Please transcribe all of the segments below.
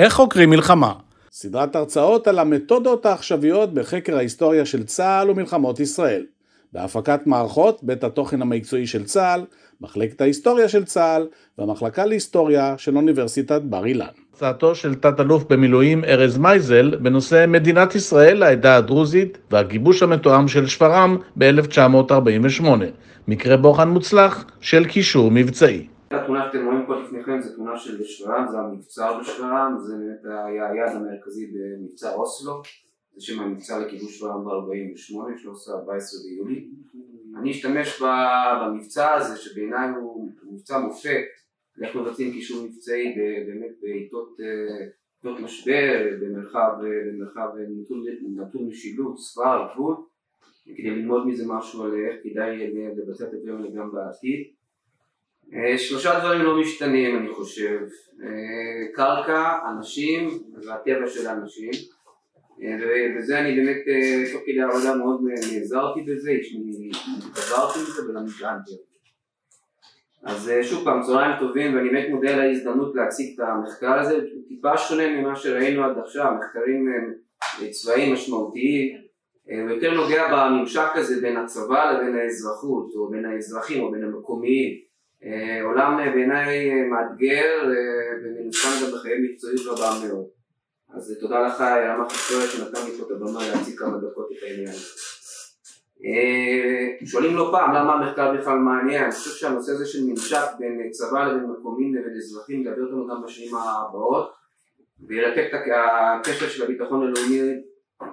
איך חוקרים מלחמה? סדרת הרצאות על המתודות העכשוויות בחקר ההיסטוריה של צה"ל ומלחמות ישראל. בהפקת מערכות בית התוכן המקצועי של צה"ל, מחלקת ההיסטוריה של צה"ל והמחלקה להיסטוריה של אוניברסיטת בר אילן. הצעתו של תת-אלוף במילואים ארז מייזל בנושא מדינת ישראל לעדה הדרוזית והגיבוש המתואם של שפרעם ב-1948. מקרה בוחן מוצלח של קישור מבצעי. התמונה שאתם רואים פה לפניכם זה תמונה של שפרעם, זה המבצר בשפרעם, זה באמת היה היעד המרכזי במבצע אוסלו, זה שם המבצע לכיבוש שפרעם ב-48, 13-14 ביולי. אני אשתמש במבצע הזה שבעיניי הוא מבצע מופת לאיך מבצעים קישור מבצעי באמת בעיתות משבר, במרחב, במרחב נטול, נטול משילות, ספר, גבול, כדי ללמוד מזה משהו על איך כדאי לבצע את הדברים האלה גם בעתיד. שלושה דברים לא משתנים אני חושב, קרקע, אנשים והטבע של האנשים. ובזה אני באמת תוך כדי העבודה מאוד נעזרתי בזה, התעברתי בזה וגם נשענתי. אז שוב פעם, צהריים טובים ואני באמת מודה על ההזדמנות להציג את המחקר הזה, הוא טיפה שונה ממה שראינו עד עכשיו, מחקרים צבאיים משמעותיים. ויותר נוגע בממשק הזה בין הצבא לבין האזרחות או בין האזרחים או בין המקומיים עולם בעיניי מאתגר ומנוסחן גם בחיי מקצועיות רבה מאוד אז תודה לך רמ"ח היסטוריה שנתן לי פה את הבמה להציג כמה דקות את העניין. שואלים לא פעם למה המחקר בכלל מעניין, אני חושב שהנושא הזה של ממשק בין צבא לבין מקומיים לבין אזרחים ילווה אותנו גם בשנים הבאות וירתק את הקשר של הביטחון הלאומי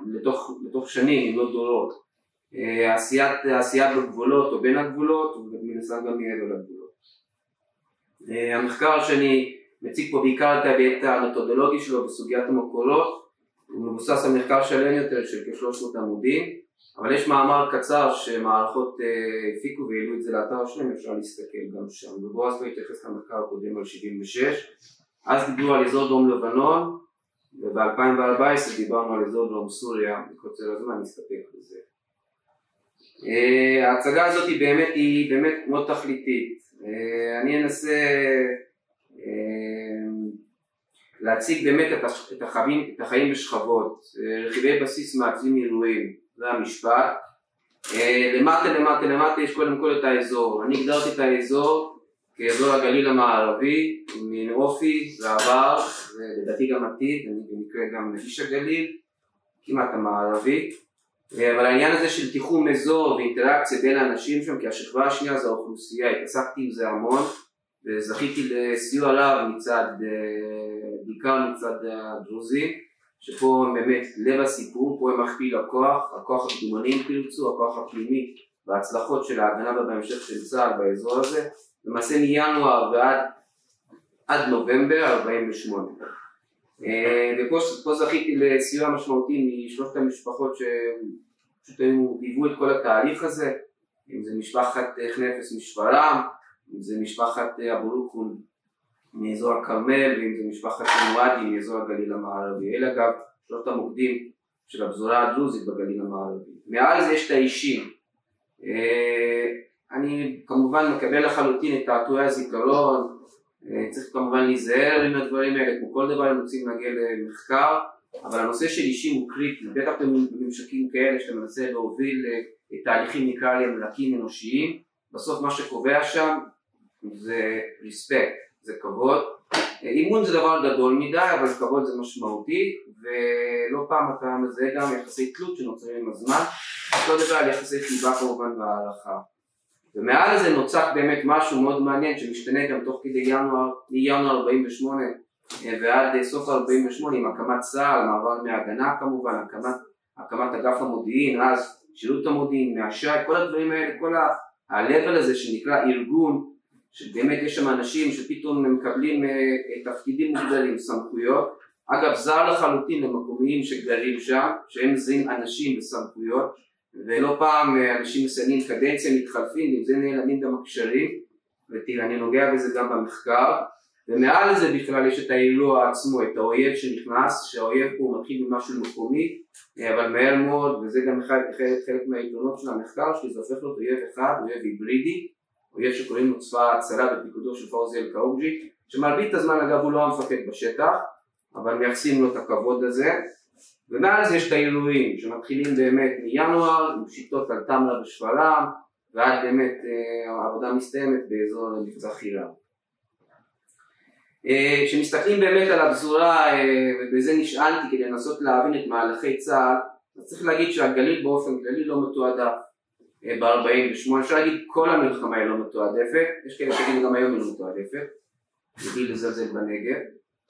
לתוך, לתוך שנים אם לא דורות. עשיית, בגבולות או בין הגבולות ומן הסתם גם מעבר לגבולות. המחקר שאני מציג פה בעיקר את ההיבט המתודולוגי שלו בסוגיית המקורות, הוא מבוסס על מחקר שלם יותר של כ-300 עמודים, אבל יש מאמר קצר שמערכות הפיקו והעלו את זה לאתר השלם, אפשר להסתכל גם שם, ובועז לא התייחס למחקר הקודם על 76, אז דיברו על אזור דרום לבנון, וב-2014 דיברנו על אזור דרום סוריה, בקוצר הזמן נסתפק בזה. ההצגה הזאת היא באמת, היא באמת מאוד תכליתית, אני אנסה להציג באמת את החיים, את החיים בשכבות, רכיבי בסיס מעצבים אירועים, זה המשפט. למטה למטה למטה יש קודם כל את האזור, אני הגדרתי את האזור כאזור הגליל המערבי, מין אופי ועבר, ולדעתי גם עתיד, אני במקרה גם איש הגליל, כמעט המערבי, אבל העניין הזה של תיחום אזור ואינטראקציה בין האנשים שם, כי השכבה השנייה זה האוכלוסייה, התעסקתי עם זה המון וזכיתי לסיוע רב מצד, בעיקר מצד הדרוזים, שפה באמת לב הסיפור, פה הם מכפיל הכוח, הכוח הקדומני אם תרצו, הכוח הפנימי וההצלחות של ההגנה ובהמשך של צה"ל באזור הזה, למעשה מינואר ועד עד נובמבר 48. ופה זכיתי לסיוע משמעותי משלושת המשפחות שפשוט היוו את כל התהליך הזה, אם זה משפחת חנפס משפרעם, אם זה משפחת אבו רוקון מאזור הכרמל, ואם זה משפחת מואדי מאזור הגליל המערבי. אלה אגב שלושת המוקדים של הפזורה הדרוזית בגליל המערבי. מעל זה יש את האישים. אני כמובן מקבל לחלוטין את תעתועי הזיכרון, צריך כמובן להיזהר עם הדברים האלה, כמו כל דבר הם רוצים להגיע למחקר, אבל הנושא של אישים הוא קריטי, בטח בממשקים כאלה שאתה מנסה להוביל תהליכים נקרא להם נקים אנושיים, בסוף מה שקובע שם זה ריספקט, זה כבוד. אימון זה דבר גדול מדי, אבל כבוד זה משמעותי, ולא פעם אתה מזהה גם יחסי תלות שנוצרים עם הזמן, אותו דבר על יחסי חיבה כמובן והערכה. ומעל זה נוצק באמת משהו מאוד מעניין שמשתנה גם תוך כדי ינואר, מינואר 48 ועד סוף 48 עם הקמת צה"ל, מעבר מהגנה כמובן, הקמת, הקמת אגף המודיעין, אז שירות המודיעין, מהשי, כל הדברים האלה, כל ה-level הזה שנקרא ארגון שבאמת יש שם אנשים שפתאום הם מקבלים תפקידים מוגדלים, סמכויות, אגב זר לחלוטין למקומיים שגרים שם, שהם מזהים אנשים בסמכויות, ולא פעם אנשים מסיימים קדנציה, מתחלפים, עם זה נעלמים גם הקשרים, ותראה אני נוגע בזה גם במחקר, ומעל זה בכלל יש את האילוע עצמו, את האויב שנכנס, שהאויב פה מתחיל ממשהו מקומי, אבל מהר מאוד, וזה גם חלק, חלק, חלק מהיתרונות של המחקר שלי, זה הופך להיות אויב אחד, אויב היברידי, אויב שקוראים לו צבא ההצלה בפיקודו של פאוזי אל-קאוג'י, שמרבית הזמן אגב הוא לא המפקד בשטח, אבל מייחסים לו את הכבוד הזה. ומאז יש את העילויים שמתחילים באמת מינואר עם שיטות על תמרה ושפרעם ועד באמת אה, העבודה מסתיימת באזור מבצע חילה. אה, כשמסתכלים באמת על הפזורה אה, ובזה נשאלתי כדי לנסות להבין את מהלכי צה"ל אז צריך להגיד שהגליל באופן כללי לא מתועדף ב-48 אפשר להגיד כל המלחמה היא לא מתועדפת יש כאלה שיגידו גם היום היא לא מתועדפת בלי לזלזל בנגב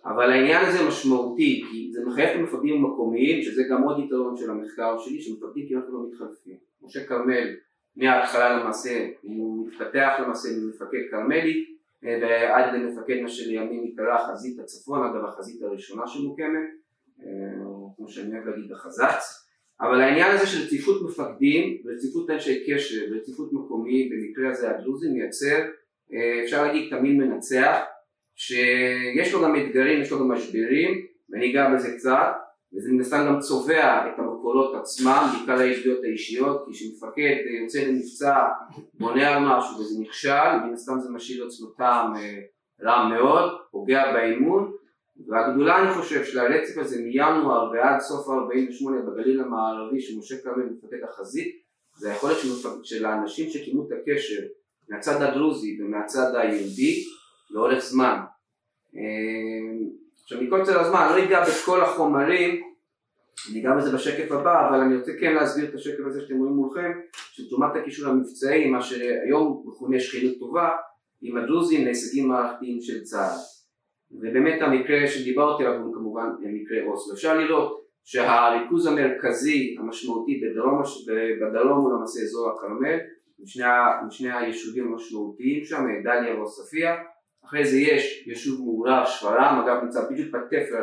אבל העניין הזה משמעותי, כי זה מחייב את המפקדים המקומיים, שזה גם עוד יתרון של המחקר שלי, שמפקדים כמעט לא מתחלפים. משה כרמל מההתחלה למעשה, הוא מתפתח למעשה ממפקד כרמלי, אה, ועד למפקד מה שלימים יקרא חזית הצפון, אגב החזית הראשונה שמוקמת, אה, כמו שאני אוהב להגיד החזץ, אבל העניין הזה של רציפות מפקדים, רציפות אנשי קשר ורציפות מקומיים, במקרה הזה הדרוזי, מייצר, אה, אפשר להגיד תמיד מנצח, שיש לו גם אתגרים, יש לו גם משברים, ואני אגע בזה קצת, וזה מן הסתם גם צובע את המקורות עצמם, בעיקר הידיעות האישיות, כי כשמפקד יוצא למבצע, בונה על משהו וזה נכשל, מן הסתם זה משאיר טעם אה, רע מאוד, פוגע באימון, והגדולה אני חושב של הרצף הזה מינואר ועד סוף ה-48 בגליל המערבי שמשה כרמל מפקד החזית, זה היכולת של האנשים שקיימו את הקשר מהצד הדרוזי ומהצד היהודי לאורך זמן. עכשיו מקוצר הזמן, לא אגע בכל החומרים, אני אגע בזה בשקף הבא, אבל אני רוצה כן להסביר את השקף הזה שאתם רואים מולכם, של תרומת הקישור המבצעי, מה שהיום מכונה שכנות טובה, עם הדרוזים להישגים מערכתיים של צה"ל. ובאמת המקרה שדיברתי עליו הוא כמובן מקרה אוסלו. אפשר לראות שהריכוז המרכזי המשמעותי בדרום, בדרום הוא למעשה אזור הכרמל, עם שני היישובים המשמעותיים שם, דליה ועוספיא, אחרי זה יש יישוב מעורר שפרעם, אגב נמצא בדיוק בתפר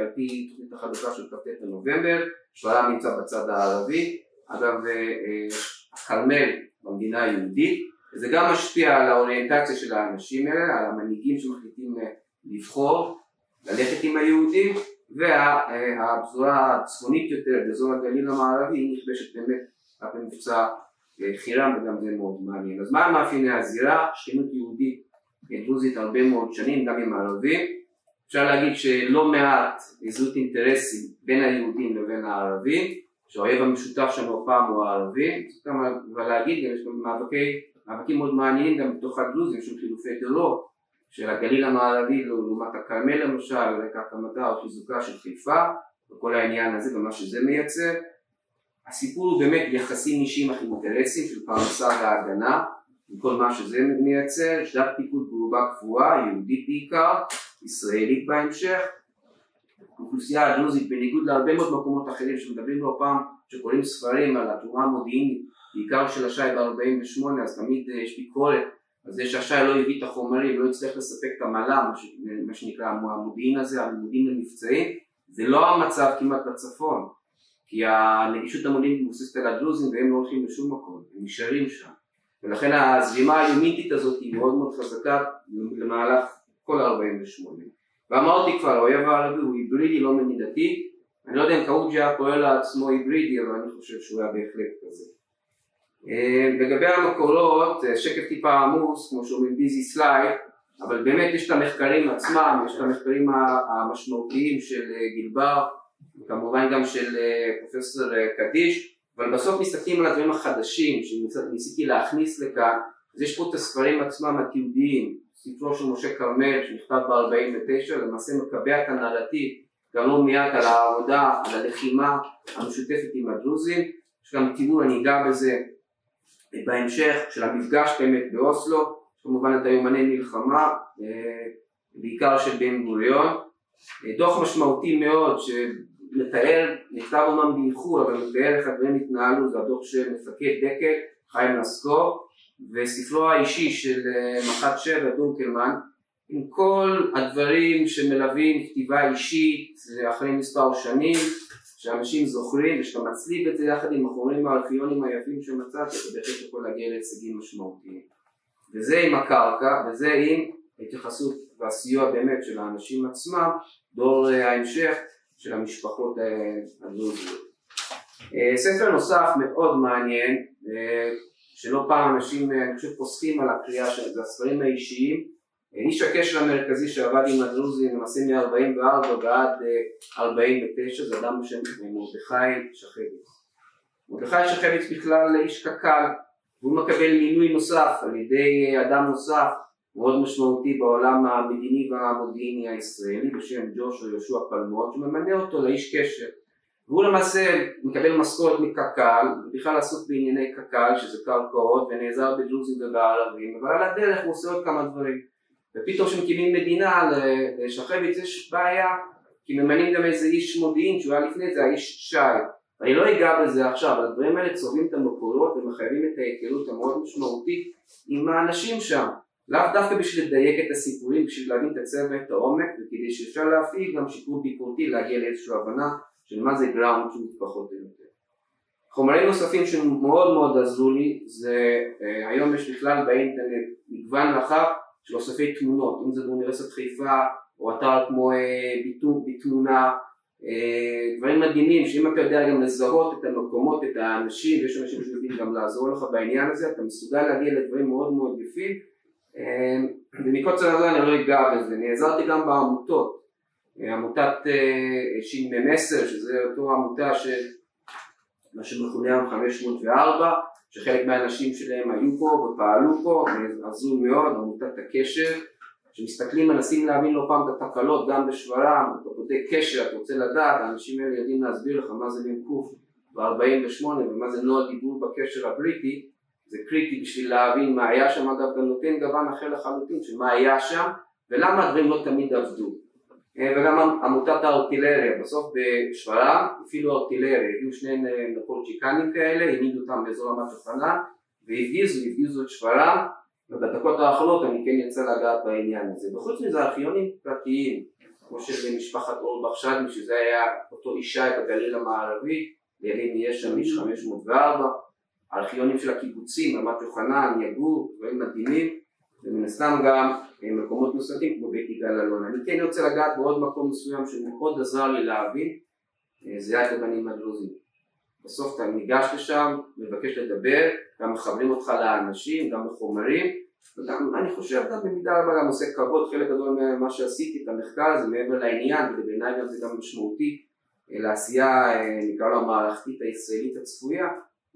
על פי תוכנית החלוקה של כ"ט בנובמבר, שפרעם נמצא בצד הערבי, אגב אה, אה, הכרמל במדינה היהודית, וזה גם משפיע על האוריינטציה של האנשים האלה, על המנהיגים שמחליטים אה, לבחור, ללכת עם היהודים, והפזורה הצפונית יותר באזור הגליל המערבי היא נכבשת באמת רק במבצע חירם וגם זה מאוד מעניין. אז מה מאפייני הזירה? שכנות יהודית דרוזית הרבה מאוד שנים, גם עם הערבים. אפשר להגיד שלא מעט זהות אינטרסים בין היהודים לבין הערבים, שהאויב המשותף שלנו הפעם הוא הערבים, אבל להגיד יש גם מאבקי, מאבקים מאוד מעניינים גם בתוך הדרוזים של חילופי טרור, של הגליל המערבי לעומת הכרמל למשל, רקע הקמתה או חיזוקה של חיפה, וכל העניין הזה ומה שזה מייצר. הסיפור הוא באמת יחסים אישיים אך אינטרסים של פרנסה והגנה, עם כל מה שזה מייצר, שדת פיקוד ברובה קבועה, יהודית בעיקר, ישראלית בהמשך. האוכלוסייה הדרוזית בניגוד להרבה מאוד מקומות אחרים שמדברים לא פעם, שקוראים ספרים על התרומה המודיעינית, בעיקר של השי ב-48, אז תמיד יש ביקורת על זה שהשי לא הביא את החומרים, לא הצליח לספק את המל"ם, מה שנקרא המודיעין הזה, המודיעין המבצעי, זה לא המצב כמעט בצפון, כי הנגישות המודיעינית מבוססת על הדרוזים והם לא הולכים לשום מקום, הם נשארים שם. ולכן הזרימה היומיתית הזאת היא מאוד מאוד חזקה למהלך כל ה-48. ואמרתי כבר, האויב הערבי הוא היברידי לא מדידתי, אני לא יודע אם קאוג'י היה קורא לעצמו היברידי, אבל אני חושב שהוא היה בהחלט כזה. אה, לגבי המקורות, אה, שקף טיפה עמוס, כמו שאומרים ביזי סלייד, אבל באמת יש את המחקרים עצמם, יש את המחקרים המשמעותיים של אה, גילבר, וכמובן גם של פרופסור קדיש, אבל בסוף מסתכלים על הדברים החדשים שניסיתי להכניס לכאן, אז יש פה את הספרים עצמם התיעודיים, ספרו של משה כרמל שנכתב ב-49, למעשה מקבע את הנרטיב גם לא מיד על העבודה, על הלחימה המשותפת עם הדרוזים, יש גם תיאור, אני אגע בזה בהמשך, של המפגש באמת באוסלו, כמובן את היומני מלחמה, אה, בעיקר של בן גוריון, אה, דוח משמעותי מאוד מתאר, נכתב אומנם באיחור, אבל מתאר איך הדברים התנהלו, זה הדוח של מפקד דקל, חיים לסקור, וספרו האישי של אה, מח"ט שבע דונקלמן, עם כל הדברים שמלווים כתיבה אישית אחרי מספר שנים, שאנשים זוכרים, ושאתה מצליב את זה יחד עם החומרים הארכיונים היפים שמצאת, אתה בהחלט יכול להגיע להישגים משמעותיים. וזה עם הקרקע, וזה עם ההתייחסות והסיוע באמת של האנשים עצמם, דור אה, ההמשך, של המשפחות הדרוזיות. אה, ספר נוסף מאוד מעניין, אה, שלא פעם אנשים, אני חושב, פוסקים על הקריאה של זה, הספרים האישיים איש הקשר המרכזי שעבד עם הדרוזים למעשה מ-44 ועד 49 זה אדם בשם מרדכי שחביץ. מרדכי שחביץ בכלל איש קק"ל והוא מקבל מינוי נוסף על ידי אדם נוסף מאוד משמעותי בעולם המדיני והמודיעיני הישראלי בשם ג'וש או יהושע פלמוד שממנה אותו לאיש קשר. והוא למעשה מקבל משכורת מקק"ל ובכלל עסוק בענייני קק"ל שזה קרקעות ונעזר בדרוזים ובערבים אבל על הדרך הוא עושה עוד כמה דברים. ופתאום כשמקימים מדינה לשחביץ יש בעיה כי ממנים גם איזה איש מודיעין שהוא היה לפני זה האיש שי. אני לא אגע בזה עכשיו, אבל הדברים האלה צובעים את המקורות ומחייבים את ההיכרות המאוד משמעותית עם האנשים שם לאו דווקא בשביל לדייק את הסיפורים, בשביל להבין את הצבע ואת העומק וכדי שאפשר להפעיל גם שיפור ביקורתי להגיע לאיזושהי הבנה של מה זה גראונד שהוא פחות או יותר. חומרים נוספים שמאוד מאוד עזרו לי זה אה, היום יש בכלל באינטרנט מגוון רחב של אוספי תמונות אם זה באוניברסיטת חיפה או אתר כמו אה, ביטוי בתמונה אה, דברים מדהימים שאם אתה יודע גם לזהות את המקומות, את האנשים ויש אנשים שיודעים גם לעזור לך בעניין הזה אתה מסוגל להגיע לדברים מאוד מאוד יפים ומקוצר הזה אני לא אגע בזה, נעזרתי גם בעמותות. עמותת ש"מ 10 שזה אותו עמותה של מה שמכונה היום 504 שחלק מהאנשים שלהם היו פה ופעלו פה, עזרו מאוד, עמותת הקשר. כשמסתכלים מנסים להבין לא פעם את התקלות גם בשברם, אתה בודק קשר, אתה רוצה לדעת, האנשים האלה יודעים להסביר לך מה זה מ"ק ב-48 ומה זה נוהל דיבור בקשר הבריטי, זה קריטי בשביל להבין מה היה שם, אגב גם נותן גוון אחר לחלוטין של מה היה שם ולמה הדברים לא תמיד עבדו. אה, וגם עמותת הארטילריה, בסוף בשפרעם אפילו ארטילריה, הגיעו שני נפולצ'יקנים כאלה, העמידו אותם באזור רמת יוחנן והפגיזו, הפגיזו את שפרעם ובדקות האחרונות אני כן יצא לגעת בעניין הזה. וחוץ מזה ארכיונים פרטיים, כמו של משפחת אורבך שדמי, שזה היה אותו ישי בגליל המערבי, לימים יש שם איש 504, ארכיונים של הקיבוצים, רמת יוחנן, יגור, דברים מדהימים, ומן הסתם גם אה, מקומות נוספים כמו בית יגאל אלון. אני כן רוצה לגעת בעוד מקום מסוים שמאוד עזר לי להבין, אה, זה היה את הבנים הדרוזים. בסוף אתה ניגש לשם, מבקש לדבר, גם מחברים אותך לאנשים, גם בחומרים, וגם אני חושב גם במידה רבה גם עושה כבוד, חלק גדול ממה שעשיתי את המחקר הזה מעבר לעניין, ובעיניי גם זה גם משמעותי אה, לעשייה נקרא לו המערכתית הישראלית הצפויה,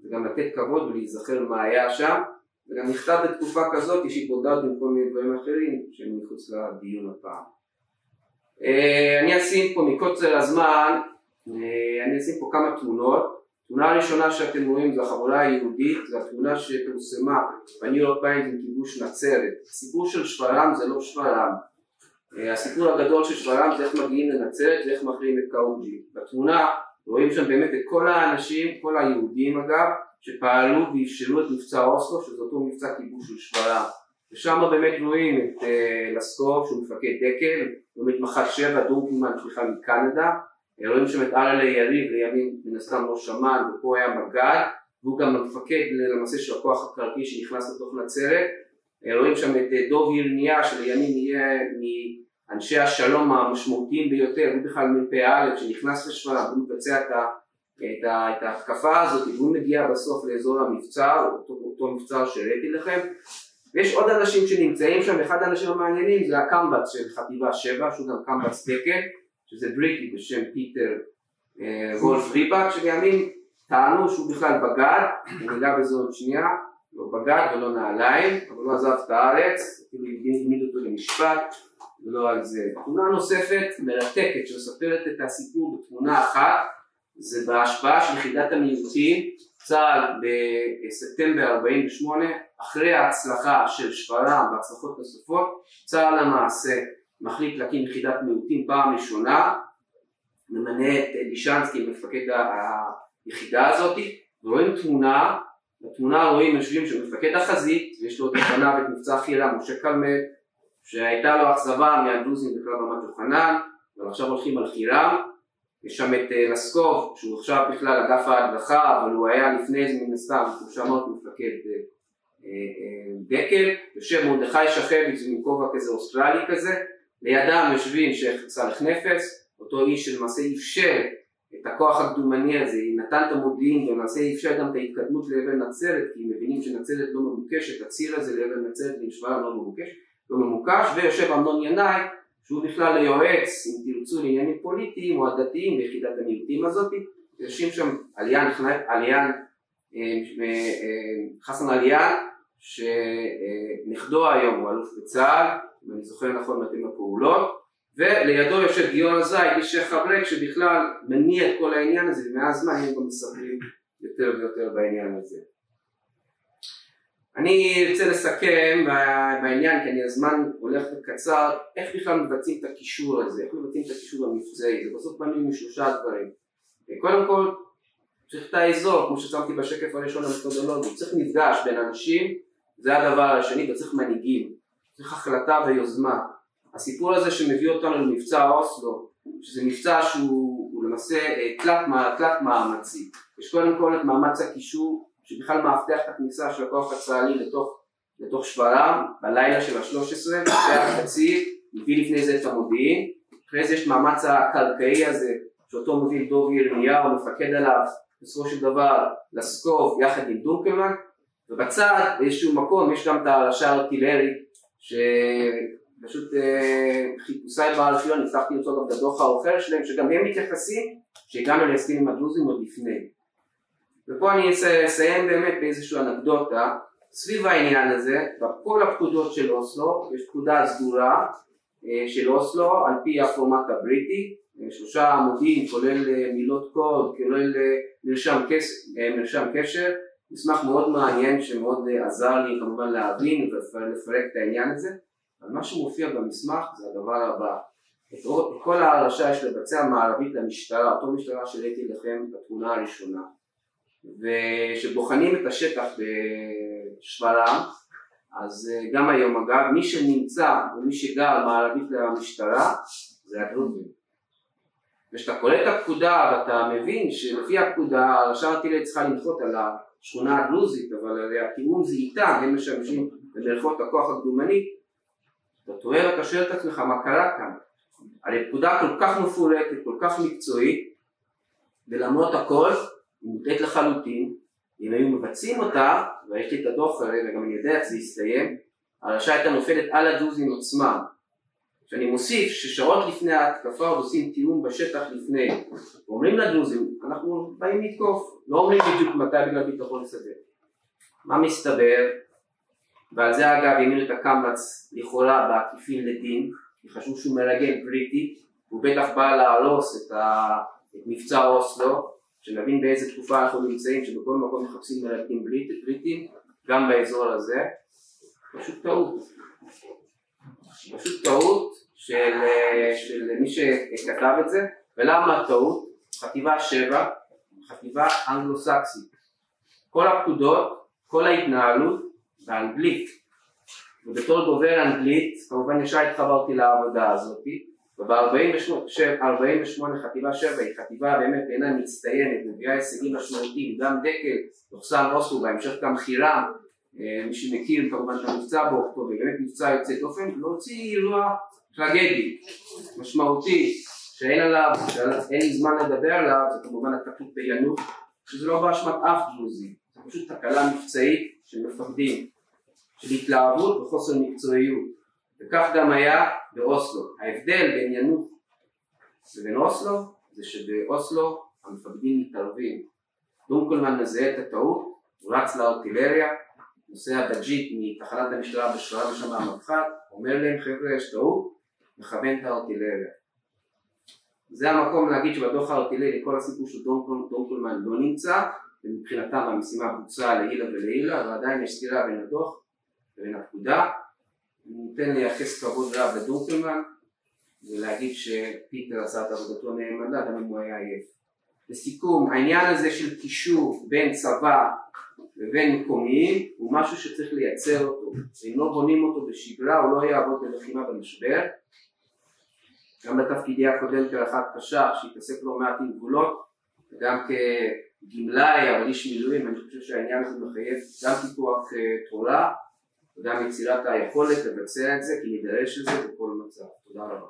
וגם לתת כבוד ולהיזכר מה היה שם, וגם נכתב בתקופה כזאת שהתמודדנו עם כל מיני דברים אחרים שהם מחוץ לדיון הפעם. אה, אני אשים פה מקוצר הזמן, אה, אני אשים פה כמה תמונות. תמונה הראשונה שאתם רואים זו החבורה היהודית, זו התמונה שפורסמה בניו יורק טיימס עם כיבוש נצרת. הסיפור של שפרעם זה לא שפרעם. אה, הסיפור הגדול של שפרעם זה איך מגיעים לנצרת ואיך מכריעים את קאוג'י. בתמונה רואים שם באמת את כל האנשים, כל היהודים אגב, שפעלו ואפשרו את מבצע אוסלו, שזה אותו מבצע כיבוש של שפרעם. ושם באמת רואים את uh, לסקוב שהוא מפקד דקל, רואים את מח"ט שבע, דורקינמן בכלל מקנדה, אה, רואים שם את אללה יריב לימים מן הסתם ראש אמ"ן ופה היה מג"ד והוא גם המפקד למעשה של הכוח הקרקעי שנכנס לתוך נצרת. אה, רואים שם את דוב ירמיה שלימים יהיה מאנשי השלום המשמעותיים ביותר הוא בכלל מ"פ שנכנס לשפרעם הוא מבצע את ה... את, ה, את ההתקפה הזאת, והוא מגיע בסוף לאזור המבצר, אותו, אותו מבצר שהראיתי לכם, ויש עוד אנשים שנמצאים שם, אחד האנשים המעניינים זה הקמב"ץ של חטיבה 7, שהוא גם קמב"ץ תקן, שזה בריטי בשם פיטר אה, וולף ריבק, שלימים טענו שהוא בכלל בגד, אני אגע בזה עוד שנייה, לא בגד ולא נעליים, אבל הוא עזב את הארץ, אפילו העמידו אותו למשפט, ולא על זה. תמונה נוספת מרתקת שמספרת את הסיפור בתמונה אחת זה בהשפעה של יחידת המיעוטים, צה"ל בספטמבר 48, אחרי ההצלחה של שפרעם והצלחות נוספות, צה"ל למעשה מחליט להקים יחידת מיעוטים פעם ראשונה, ממנה את לישנסקי מפקד היחידה הזאת, ורואים תמונה, בתמונה רואים יושבים של מפקד החזית, ויש לו את לפניו את מבצע חילה משה כרמל, שהייתה לו אכזבה מהדרוזים בכלל רמת יוחנן, ועכשיו הולכים על חירם, יש שם את אה, לסקוב, שהוא עכשיו בכלל אגף ההדרכה, אבל הוא היה לפני זה מן הסתם, כמו שאמרת, מפקד אה, אה, דקל, יושב מרדכי שכביץ עם כובע כזה אוסטרלי כזה, לידם יושבים שייח' סאלח נפס, אותו איש שלמעשה אפשר את הכוח הקדומני הזה, נתן את המודיעין ולמעשה אפשר גם את ההתקדמות לעבר נצרת, כי מבינים שנצרת לא מבוקשת, הציר הזה לעבר נצרת שבעה לא מבוקש, לא ממוקש, ויושב אמנון ינאי שהוא בכלל יועץ, אם תרצו, לעניינים פוליטיים או הדתיים ביחידת המיעוטים הזאת, יושבים שם עליין, עליין, אה, אה, חסן עליין, שנכדו היום הוא אלוף בצה"ל, אם אני זוכר נכון מתאים לפעולות, ולידו יושב גיון הזית, איש חברק שבכלל מניע את כל העניין הזה, ומאז מה הם גם מספרים יותר ויותר בעניין הזה. אני רוצה לסכם בעניין, כי אני הזמן הולך וקצר, איך בכלל מבצעים את הקישור הזה, איך מבצעים את הקישור המבצעי, זה בסוף בנוי משלושה דברים. קודם כל, צריך את האזור, כמו ששמתי בשקף הראשון המתודולוגי, צריך מפגש בין אנשים, זה הדבר השני, וצריך מנהיגים, צריך החלטה ויוזמה. הסיפור הזה שמביא אותנו למבצע אוסלו, שזה מבצע שהוא למעשה אה, תלת, תלת מאמצי, יש קודם כל את מאמץ הקישור שבכלל מאבטח את הכניסה של הכוח הצה"לי לתוך, לתוך שפרעם בלילה של השלוש עשרה, מפתח קציר, מביא לפני זה את המודיעין, אחרי זה יש מאמץ הקרקעי הזה שאותו מוביל דוב ירמיהו, מפקד עליו בסופו של דבר לסקוב יחד עם דונקלמן, ובצד באיזשהו מקום יש גם את הרשע הארטילרי שפשוט אה, חיפושיי בארכיון הצלחתי למצוא גם את הדוח האוחר שלהם שגם הם מתייחסים שהגענו להסכם עם הדרוזים עוד לפני ופה אני אסיים באמת באיזושהי אנקדוטה. סביב העניין הזה, בכל הפקודות של אוסלו, יש פקודה סגורה אה, של אוסלו על פי הפורמט הבריטי, אה, שלושה עמודים כולל אה, מילות קוד, כולל מרשם קשר, מרשם קשר, מסמך מאוד מעניין שמאוד עזר לי כמובן להבין ולפרק את העניין הזה, אבל מה שמופיע במסמך זה הדבר הבא, את כל ההרשה יש לבצע מערבית למשטרה, אותו משטרה שהראיתי לכם בתמונה הראשונה וכשבוחנים את השטח בשפרעם אז אה, גם היום אגב מי שנמצא ומי שגר מערבית למשטרה זה הדרוזים. וכשאתה קורא את הפקודה ואתה מבין שלפי הפקודה הרשם הטילי צריכה לנחות על השכונה הדרוזית אבל התיאום זה איתה הם משמשים במרכאות הכוח הקדומני אתה תוהה ואתה שואל את עצמך מה קרה כאן? הרי פקודה כל כך מפורטת, כל כך מקצועית ולמרות הכל מוטעת לחלוטין, אם היו מבצעים אותה, ויש לי את הדוח הזה וגם אני יודע איך זה יסתיים, הרשעה הייתה נופלת על הדרוזים עצמם. שאני מוסיף ששעות לפני ההתקפה עוד עושים תיאום בשטח לפני, אומרים לדרוזים, אנחנו באים לתקוף, לא אומרים בדיוק מתי בגלל ביטחון שדה. מה מסתבר? ועל זה אגב העמידו את הקמב"ץ לכאורה בעקיפין לדין, כי חשבו שהוא מרגל בריטי, הוא בטח בא להרוס את, ה... את מבצע אוסלו, שנבין באיזה תקופה אנחנו נמצאים, שבכל מקום מחפשים מלכים בריטים, גם באזור הזה, פשוט טעות. פשוט טעות של, של מי שכתב את זה, ולמה הטעות? חטיבה 7, חטיבה אנגלו-סקסית. כל הפקודות, כל ההתנהלות באנגלית. ובתור דובר אנגלית, כמובן ישר התחברתי לעבודה הזאתי, וב-48 חטיבה 7 היא חטיבה באמת בעיניי מצטיינת, מביאה הישגים משמעותיים, גם דקל, תוכסן אוסלו, בהמשך גם חירם, אה, מי שמכיר כמובן את המבצע באוקטובר, באמת מבצע יוצא דופן, להוציא אירוע טרגדי, משמעותי, שאין עליו, שאין לי זמן לדבר עליו, זה כמובן התקלות ביאנוח, שזה לא באשמת אף דרוזי, זה פשוט תקלה מבצעית של מפקדים, של התלהבות וחוסר מקצועיות. וכך גם היה באוסלו. ההבדל בין ינוח לבין אוסלו זה שבאוסלו המפקדים מתערבים. דונקלמן מזהה את הטעות, הוא רץ לארטילריה, נוסע בג'יפ מתחנת המשטרה בשורה ושם המפקד, אומר להם חבר'ה יש טעות, מכוון את הארטילריה. זה המקום להגיד שבדוח הארטילרי כל הסיפור של דונקלמן לא נמצא ומבחינתם המשימה בוצעה לעילה ולעילה ועדיין יש סתירה בין הדוח לבין הפקודה ניתן לייחס כבוד רב לדורקלמן ולהגיד שפיטר עשה את עבודתו נאמנה גם אם הוא היה עייף. לסיכום, העניין הזה של קישור בין צבא לבין מקומיים הוא משהו שצריך לייצר אותו. אם לא בונים אותו בשגרה הוא לא יעבוד בלחימה במשבר. גם בתפקידי הקודם כרחת קשה שהתעסק לא מעט עם גבולות וגם כגמלאי אבל איש מילואים אני חושב שהעניין הזה מחייב גם טיפוח אה, תורה וגם יצירת היכולת לבצע את זה כי נידרש לזה בכל מצב. תודה רבה.